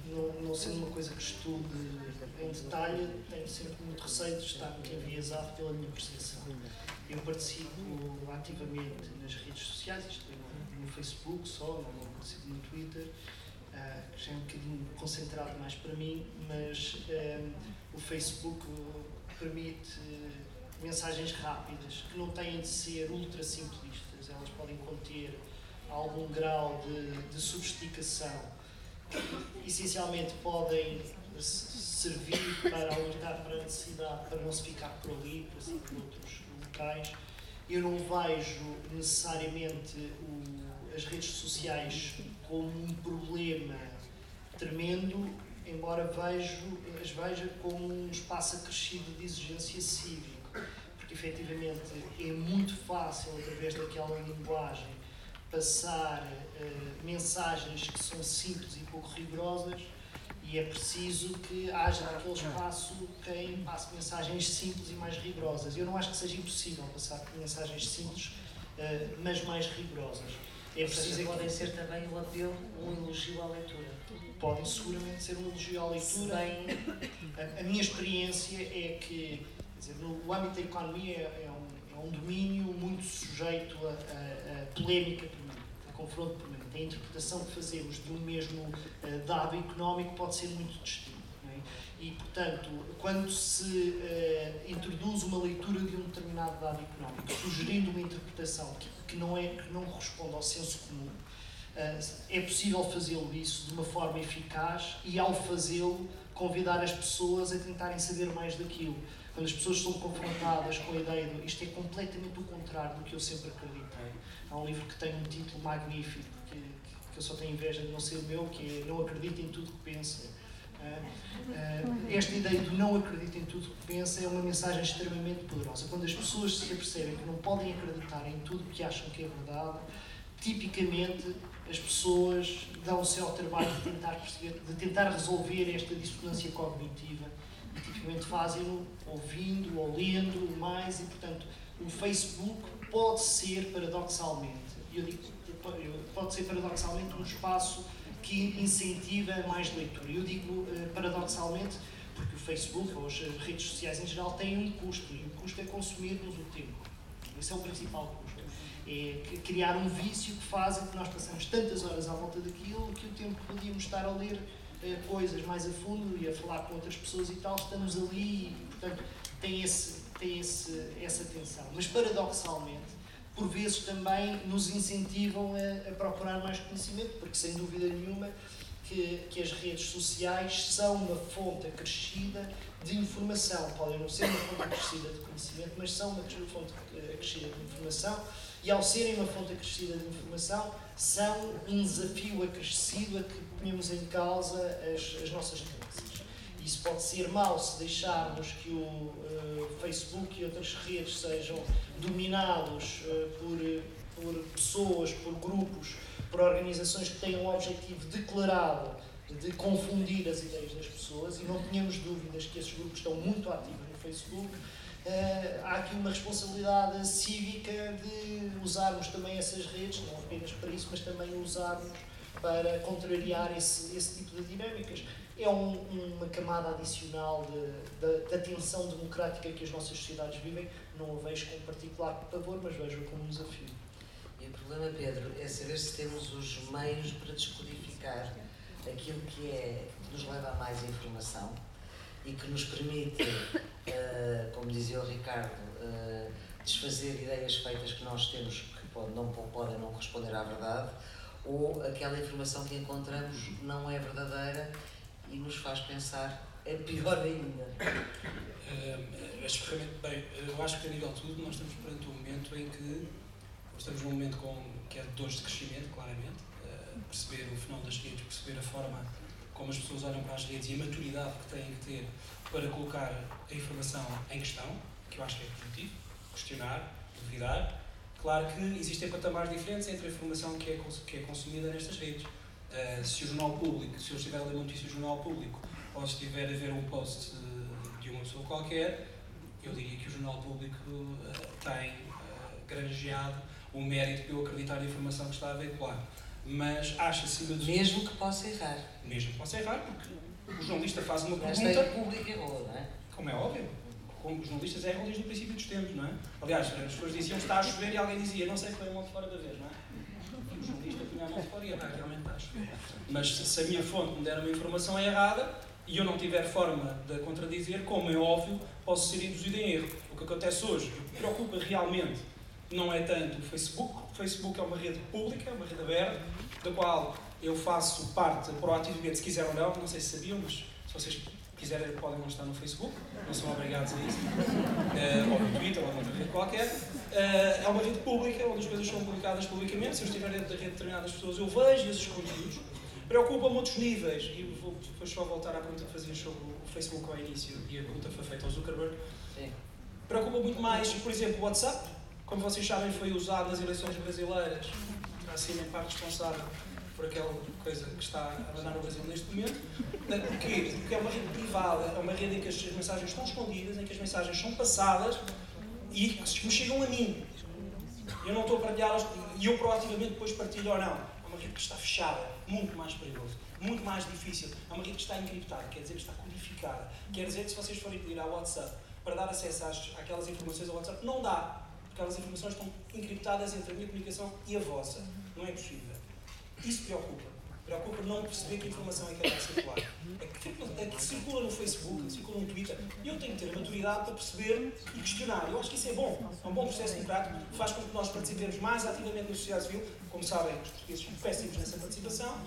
não, não sendo uma coisa que estude em detalhe, tenho sempre muito receio de estar muito enviesado pela minha percepção. Eu participo ativamente nas redes sociais, isto é, no, Facebook só, não participo no Twitter, uh, que já é um bocadinho concentrado mais para mim, mas o Facebook permite mensagens rápidas que não têm de ser ultra simplistas, elas podem conter algum grau de, de sofisticação, essencialmente podem servir para alertar para a necessidade, para não se ficar por ali, para seguir por outros locais. Eu não vejo necessariamente o, as redes sociais como um problema tremendo, embora vejo, as veja como um espaço acrescido de exigência cívica, porque efetivamente é muito fácil, através daquela linguagem, passar uh, mensagens que são simples e pouco rigorosas e é preciso que haja naquele espaço quem passe mensagens simples e mais rigorosas. Eu não acho que seja impossível passar mensagens simples, uh, mas mais rigorosas. É preciso seja, podem ser também um apelo, um elogio à leitura. Podem seguramente ser um elogio à leitura. A, a, minha experiência é que, dizer, no âmbito da economia é, é, um, é um, domínio muito sujeito a, a, a polémica a confronto. A interpretação que fazemos de um mesmo uh, dado económico pode ser muito distinta. É? E, portanto, quando se uh, introduz uma leitura de um determinado dado económico, sugerindo uma interpretação que que não, é, que não corresponde ao senso comum, uh, é possível fazê-lo isso de uma forma eficaz e, ao fazê-lo, convidar as pessoas a tentarem saber mais daquilo. Quando as pessoas são confrontadas com a ideia de isto é completamente o contrário do que eu sempre acreditei. Há um livro que tem um título magnífico, que, eu só tenho inveja de não ser meu, que é Não Acredita em Tudo que Pensa Uh, esta ideia do não acredito em tudo que pensa é uma mensagem extremamente poderosa. Quando as pessoas se apercebem que não podem acreditar em tudo que acham que é verdade, tipicamente as pessoas dão-se ao trabalho de tentar, perceber, de tentar resolver esta dissonância cognitiva e tipicamente fazem-no ouvindo ou lendo mais e, portanto, o Facebook pode ser, paradoxalmente, eu digo, pode ser paradoxalmente um espaço que incentiva mais leitura. Eu digo uh, paradoxalmente porque o Facebook ou as redes sociais em geral têm um custo e o custo é consumir-nos o tempo. Esse é o principal custo. É criar um vício que faz que nós passamos tantas horas à volta daquilo que o tempo que podíamos estar a ler uh, coisas mais a fundo e a falar com outras pessoas e tal, estamos ali e, portanto, tem, esse, tem esse, essa tensão. Mas paradoxalmente, por vezes também nos incentivam a, a, procurar mais conhecimento, porque sem dúvida nenhuma que, que as redes sociais são uma fonte acrescida de informação. Podem não ser uma fonte acrescida de conhecimento, mas são uma fonte acrescida de informação e ao serem uma fonte acrescida de informação, são um desafio acrescido a que ponhamos em causa as, as nossas. Isso pode ser mau se deixarmos que o uh, Facebook e outras redes sejam dominados uh, por, por pessoas, por grupos, por organizações que têm um objetivo declarado de confundir as ideias das pessoas e não tínhamos dúvidas que esses grupos estão muito ativos no Facebook. Uh, há aqui uma responsabilidade cívica de usarmos também essas redes, não apenas para isso, mas também usarmos para contrariar esse, esse tipo de dinâmicas. É um, uma camada adicional de, de, de, atenção democrática que as nossas sociedades vivem. Não a vejo com particular pavor, mas vejo como um desafio. E o problema, Pedro, é saber se temos os meios para descodificar aquilo que, é, que nos leva a mais informação e que nos permite, uh, [COUGHS] como dizia o Ricardo, uh, desfazer ideias feitas que nós temos que não podem não corresponder à verdade, ou aquela informação que encontramos não é verdadeira e nos faz pensar é pior ainda. As ferramentas, bem, eu acho que a nível de tudo nós estamos perante um momento em que estamos num momento com, que é de dores de crescimento, claramente, perceber o fenómeno das redes, perceber a forma como as pessoas olham para as redes e a maturidade que têm que ter para colocar a informação em questão, que eu acho que é positivo, questionar, duvidar. Claro que existem patamares diferentes entre a informação que é, que é consumida nestas redes. Uh, se o jornal público, se eu estiver a ler uma notícia do jornal público, ou se estiver a ver um post de uma pessoa qualquer, eu diria que o jornal público uh, tem uh, granjeado o mérito de eu acreditar na informação que está a veicular mas acho acima de Mesmo que possa errar. Mesmo que possa errar, porque o jornalista faz uma pergunta. Esta público errou, não é? Como é óbvio. Como os jornalistas erram desde o princípio dos tempos, não é? Aliás, as pessoas diziam que está a chover e alguém dizia, não sei foi a de fora da vez, não é? O jornalista punha a mão de fora e ia, realmente está a chover. Mas se a minha fonte me der uma informação errada e eu não tiver forma de contradizer, como é óbvio, posso ser induzido em erro. O que acontece hoje, o que preocupa realmente não é tanto o Facebook. O Facebook é uma rede pública, é uma rede aberta, da qual eu faço parte proativamente, se quiser ou não, não sei se sabiam, mas se vocês quiserem podem não estar no Facebook, não são obrigados a isso, uh, ou no Twitter ou noutra rede qualquer. É uma rede pública, onde as coisas são publicadas publicamente, se eu estiver dentro da rede de determinadas pessoas, eu vejo esses conteúdos. Preocupa-me outros níveis, e vou depois só voltar à pergunta que fazias sobre o Facebook ao início, e a pergunta foi feita ao Zuckerberg. Preocupa muito mais, por exemplo, o WhatsApp, como vocês sabem, foi usado nas eleições brasileiras, assim em parte responsável por aquela coisa que está a andar no Brasil neste momento. Porquê? Porque é uma rede privada, é uma rede em que as mensagens estão escondidas, em que as mensagens são passadas e me chegam a mim. Eu não estou a partilhá-las e eu proativamente depois partilho ou não. É uma rede que está fechada, muito mais perigoso, muito mais difícil. É uma rede que está encriptada, quer dizer que está codificada. Quer dizer que se vocês forem pedir ao WhatsApp para dar acesso às, àquelas informações ao WhatsApp, não dá aquelas informações estão encriptadas entre a minha comunicação e a vossa. Não é possível. Isso preocupa. Preocupa não perceber que informação é que ela circular. É que, é que circula no Facebook, que circula no Twitter. E eu tenho que ter maturidade para perceber e questionar. Eu acho que isso é bom. É um bom processo democrático. Faz com que nós participemos mais ativamente na sociedade civil. Como sabem, os portugueses são péssimos nessa participação.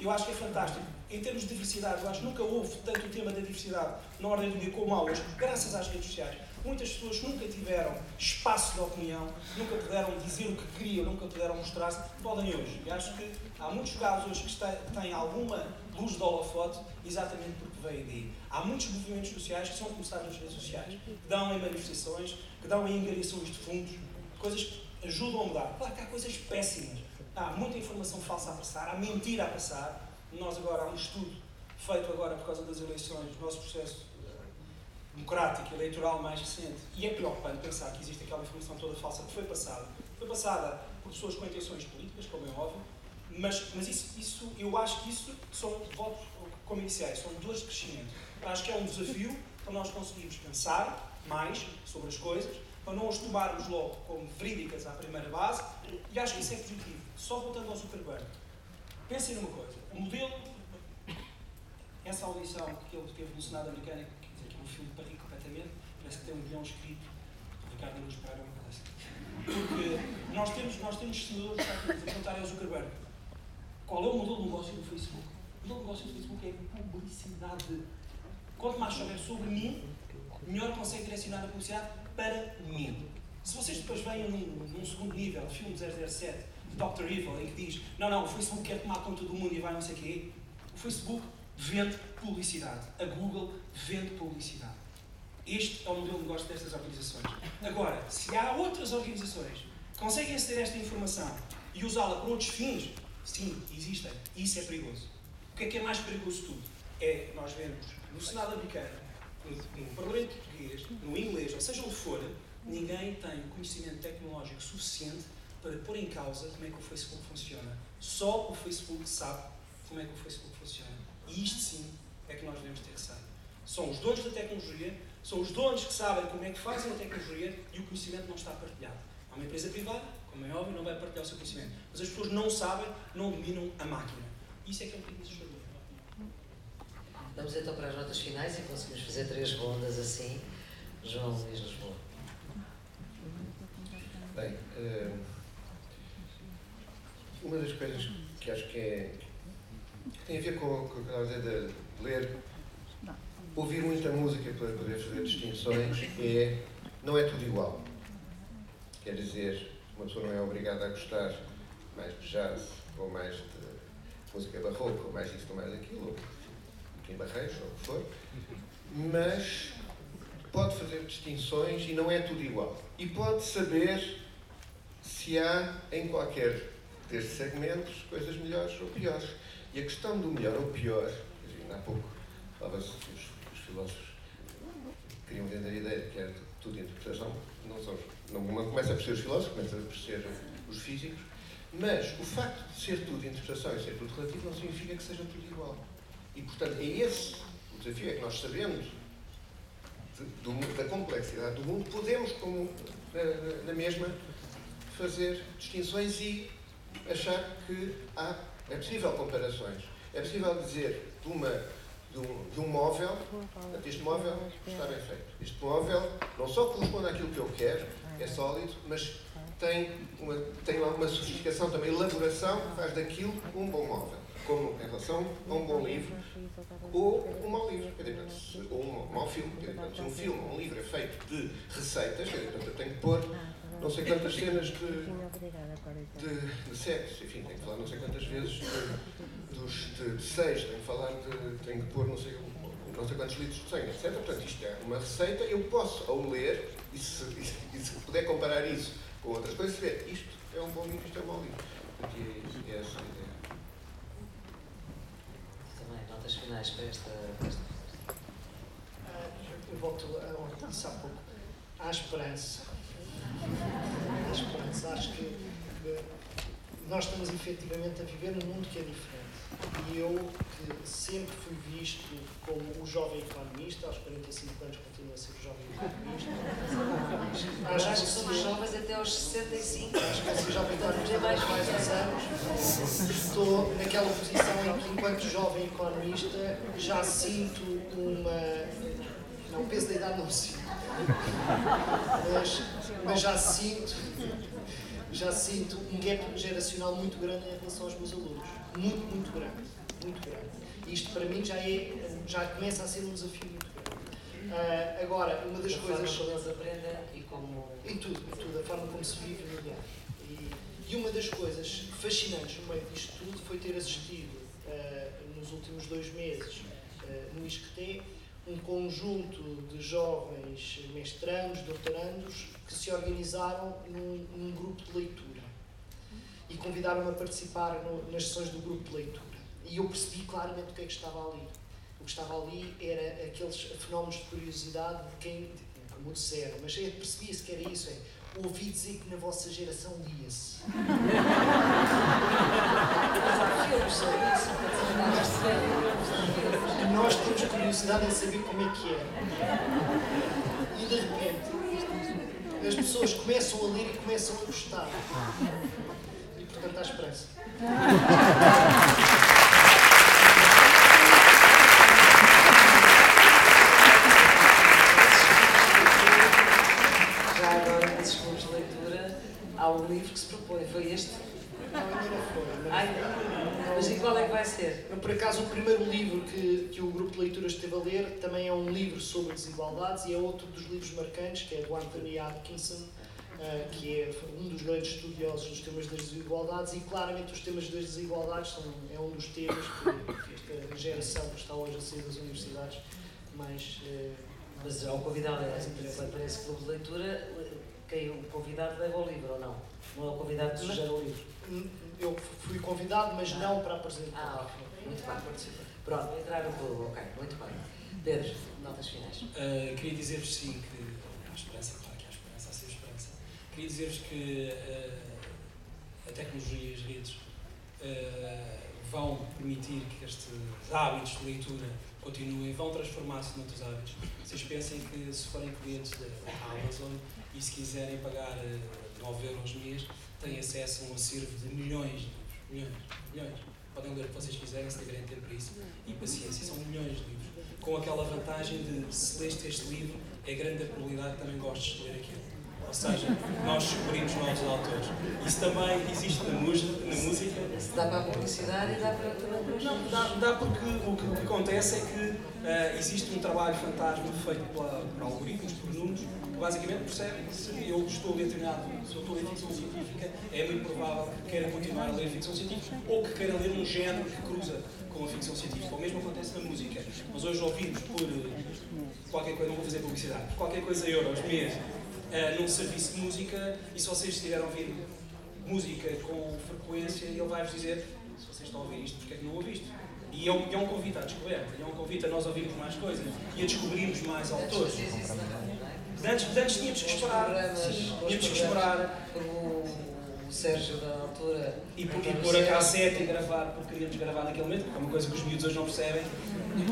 Eu acho que é fantástico. Em termos de diversidade, eu acho que nunca houve tanto o tema da diversidade na ordem do dia como há hoje, graças às redes sociais. Muitas pessoas nunca tiveram espaço de opinião, nunca puderam dizer o que queriam, nunca puderam mostrar-se, podem hoje. E acho que há muitos casos hoje que têm alguma luz de holofote, exatamente porque veio daí. Há muitos movimentos sociais que são começados nas redes sociais, que dão em manifestações, que dão em engarições de fundos, coisas que ajudam a mudar. Claro que há coisas péssimas. Há muita informação falsa a passar, há mentira a passar. Nós agora, há um estudo feito agora por causa das eleições, nosso processo democrático, eleitoral mais recente, e é preocupante pensar que existe aquela informação toda falsa que foi passada, foi passada por pessoas com intenções políticas, como é óbvio, mas, mas isso, isso, eu acho que isso são votos, como iniciais, são dores de crescimento. Acho que é um desafio para nós conseguirmos pensar mais sobre as coisas, para não as tomarmos logo como verídicas à primeira base, e acho que isso é positivo. Só voltando ao Zuckerberg, pensem numa coisa, o modelo, essa audição que ele teve no Senado americano, para rir completamente, parece que tem um guião escrito por Ricardo Luz para uma coisa. Porque nós temos, nós temos senadores que a perguntar ao Zuckerberg qual é o modelo de negócio do Facebook. O modelo de negócio do Facebook é publicidade. Quanto mais souber sobre mim, melhor consegue direcionar a publicidade para mim. Se vocês depois venham num, num segundo nível, filme 007, de Dr. Evil, em que diz não, não, o Facebook quer tomar conta do mundo e vai não sei o quê, o Facebook vende publicidade. A Google vende publicidade. Este é o modelo de negócio destas organizações. Agora, se há outras organizações que conseguem aceder a esta informação e usá-la para outros fins, sim, existem. E isso é perigoso. O que é que é mais perigoso de tudo? É nós vermos no Senado americano, no, no Parlamento português, no inglês, ou seja onde for, ninguém tem o conhecimento tecnológico suficiente para pôr em causa como é que o Facebook funciona. Só o Facebook sabe como é que o Facebook funciona. E isto sim é que nós devemos ter receio. São os donos da tecnologia, são os donos que sabem como é que fazem a tecnologia e o conhecimento não está partilhado. Há uma empresa privada, como é óbvio, não vai partilhar o seu conhecimento. Mas as pessoas não sabem, não dominam a máquina. Isso é que é um perigo assustador. Vamos então para as notas finais e conseguimos fazer três rondas assim. João Luís Lisboa. Bem, eh, uma das coisas que acho que é que tem a ver com, o que eu estava a dizer de ler, ouvir muita música para poder fazer distinções é não é tudo igual. Quer dizer, uma pessoa não é obrigada a gostar mais de jazz ou mais de música barroca ou mais isto ou mais aquilo, ou Kim Barreiros ou o que for, mas pode fazer distinções e não é tudo igual. E pode saber se há em qualquer destes segmentos coisas melhores ou piores. E a questão do melhor ou pior, há pouco falava-se que os, os, filósofos queriam vender a ideia de que era tudo interpretação, não, são, não, não começa por ser os filósofos, começa por ser os físicos, mas o facto de ser tudo interpretação e ser tudo relativo não significa que seja tudo igual. E, portanto, é esse o desafio, é que nós sabemos de, do, da complexidade do mundo, podemos, como na, na mesma, fazer distinções e achar que há, é possível comparações. É possível dizer de, uma, de, um, de um móvel, este móvel está bem feito. Este móvel não só corresponde àquilo que eu quero, é sólido, mas tem uma, tem uma sofisticação também, elaboração, faz daquilo um bom móvel. Como em relação a um bom livro ou um mau livro, ou um mau filme. um filme ou um livro é feito de receitas, eu tenho que pôr não sei quantas cenas de, de, de sexo, enfim, tenho que falar não sei quantas vezes de, dos, de, de seis, tenho que falar de. tenho que pôr não sei, não sei quantos litros de sangue, etc. Portanto, isto é uma receita, eu posso, ao ler, e se, e se puder comparar isso com outras coisas, ver isto é um bom livro, isto é um mau livro. Portanto, é, é essa a ideia. Também, notas finais para esta. Ah, eu volto ao que disse há pouco. Há esperança esperança. Acho que nós estamos efetivamente a viver num mundo que é diferente. E eu, que sempre fui visto como o jovem economista, aos 45 anos continuo a ser o jovem economista. Acho, acho que somos jovens até aos 65. Acho que sou jovem economista mais mais uns anos. Estou naquela posição em que, enquanto jovem economista, já sinto uma. Não, o peso da idade não sinto. Mas, mas já sinto já sinto um gap geracional muito grande em relação aos meus alunos. Muito, muito grande. Muito grande. Isto para mim já, é, já começa a ser um desafio muito grande. Uh, agora, uma das a coisas. Forma como eles aprendem e como. Em tudo, em tudo, a forma como se vive no dia. E, e uma das coisas fascinantes no meio disto tudo foi ter assistido uh, nos últimos dois meses uh, no ISCTE um conjunto de jovens mestrandos, doutorandos, que se organizaram num, num grupo de leitura e convidaram-me a participar no, nas sessões do grupo de leitura. E eu percebi claramente o que é que estava ali. O que estava ali era aqueles fenómenos de curiosidade de quem, como disseram, mas percebia-se que era isso, é, ouvi dizer que na vossa geração lia-se. [LAUGHS] E nós temos curiosidade em saber como é que é. E de repente, as pessoas começam a ler e começam a gostar. E portanto há esperança. Já agora, nesses clubes de leitura, há um livro que se propõe. Foi este? Não, ainda não foi. Ai, mas e qual é que vai ser? Por acaso, o primeiro livro que, que o grupo de leituras esteve a ler também é um livro sobre desigualdades e é outro dos livros marcantes, que é do Anthony Atkinson, uh, que é um dos grandes estudiosos dos temas das desigualdades e claramente os temas das desigualdades são, é um dos temas que, que esta geração que está hoje a sair das universidades mais... Uh, mas ao convidá-la para esse clube de leitura, quem o convidado leva o livro ou não? Não é o convidado que sugere o livro? Eu fui convidado, mas não para apresentar. Ah, ok. Muito bem. Pronto, entraram por. Ok, muito bem. Pedro, notas finais. Uh, queria dizer-vos sim que há esperança, claro que há esperança, há sempre esperança. Queria dizer-vos que uh, a tecnologia e as redes uh, vão permitir que estes hábitos de leitura continuem, vão transformar-se noutros hábitos. Vocês pensem que se forem clientes da Amazon e se quiserem pagar 9 euros mês, têm acesso a um acervo de milhões de livros. Milhões, milhões. Podem ler o que vocês quiserem, se tiverem tempo para isso. E paciência, são milhões de livros. Com aquela vantagem de, se leste este livro, é grande a probabilidade que também gostes de ler aquilo. Ou seja, nós descobrimos novos autores. Isso também existe na, música. Na música. Se dá para a publicidade e dá para também para Não, dá, dá porque o que, o que acontece é que uh, existe um trabalho fantasma feito pela, por algoritmos, por números, que basicamente percebem que se eu estou a ler determinado, se eu estou a ler ficção científica, é muito provável que queira continuar a ler ficção científica ou que queira ler um género que cruza com a ficção científica. O mesmo acontece na música. Mas hoje ouvimos por eh, qualquer coisa, não vou fazer publicidade, por qualquer coisa euros mês uh, num serviço de música e se vocês estiverem a ouvir música com frequência, ele vai-vos dizer se vocês estão a ouvir isto, porque é que não ouviste? E é um, é um convite à descoberta, é um convite a nós ouvirmos mais coisas e a descobrirmos mais autores. Antes, antes tínhamos que esperar. tínhamos que esperar. O, Sérgio da altura. E, por, e pôr a cassete e gravar, porque queríamos gravar naquele momento, que é uma coisa que os miúdos hoje não percebem.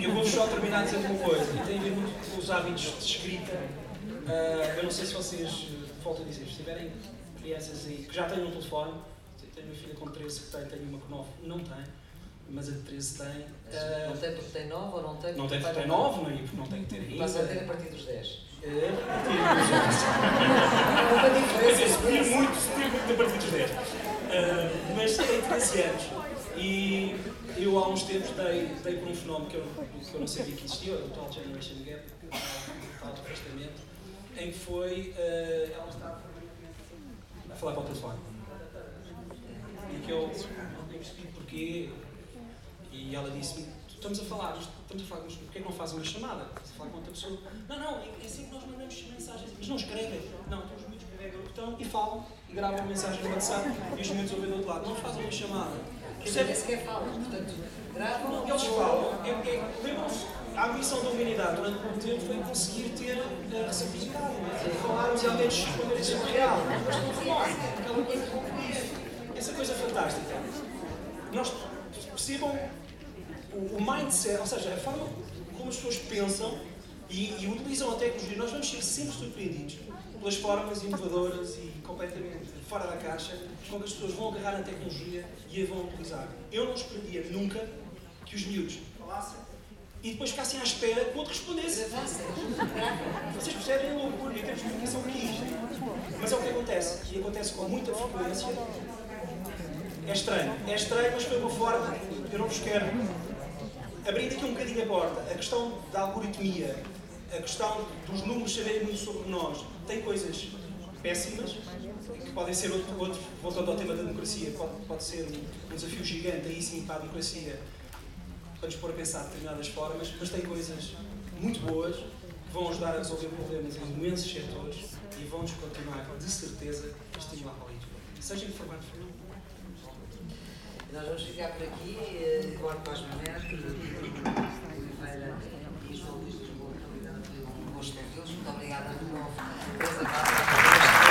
Eu vou só terminar dizer uma coisa, e tem a ver muito com os hábitos de escrita Uh, eu não sei se vocês, volto a dizer, se tiverem crianças aí que já têm um telefone, tenho uma filha com 13 que tem, tenho uma com 9, não tem, mas a de 13 tem. Uh, não tem porque tem 9 ou não tem não tem, porque tem 9, não, porque não tem que ter ainda. Passa a ter a partir dos 10. É, a partir dos 10. Subi [LAUGHS] muito, subi muito a partir dos 10. Uh, mas tem 13 anos. E eu há uns tempos dei, dei por um fenómeno que eu, que eu não sabia que existia, o tal Generation Gap, o tal afastamento em que foi. Uh, ela estava a falar para o telefone. E que eu não tenho percebido porquê. E ela disse-me: Estamos a falar, estamos a falar, mas porquê que não fazem uma chamada? Estás a falar com outra pessoa? Não, não, é assim que nós mandamos mensagens. Mas não escrevem. Não, então os miúdos pegam o botão e falam e gravam a mensagem no WhatsApp e os miúdos ouvem do outro lado. Não fazem uma chamada. Percebe? Nem sequer falam, portanto, gravam. Eles falam. É, é, Lembram-se a missão da humanidade durante muito tempo foi conseguir ter a reciprocidade, falarmos e ao menos responder é real. Mas não falar, aquela coisa Essa coisa fantástica. Nós percebam o, o mindset, ou seja, a forma como as pessoas pensam e, e utilizam a tecnologia. Nós vamos ser sempre surpreendidos pelas formas inovadoras e completamente fora da caixa com que as pessoas vão agarrar a tecnologia e a vão utilizar. Eu não esperaria nunca que os miúdos falassem e depois ficassem à espera que o outro respondesse. Vocês percebem a loucura em termos de comunicação que é isto. Mas é o que acontece, e acontece com muita frequência. É estranho, é estranho, mas foi uma forma, eu não vos quero. Abrindo aqui um bocadinho a porta, a questão da algoritmia, a questão dos números saberem muito sobre nós, tem coisas péssimas, que podem ser outro, outro voltando ao tema da democracia, pode, pode ser um, um desafio gigante aí sim para a democracia, para nos pôr a pensar de determinadas formas, mas tem coisas muito boas que vão ajudar a resolver problemas em imensos setores e vão-nos continuar, de certeza, a estimular para a leitura. Seja for. Nós vamos ficar por aqui, Eduardo Paz Mamer, Oliveira e João Luís Lisboa, foi um gosto ouvi-los. Muito obrigada de novo.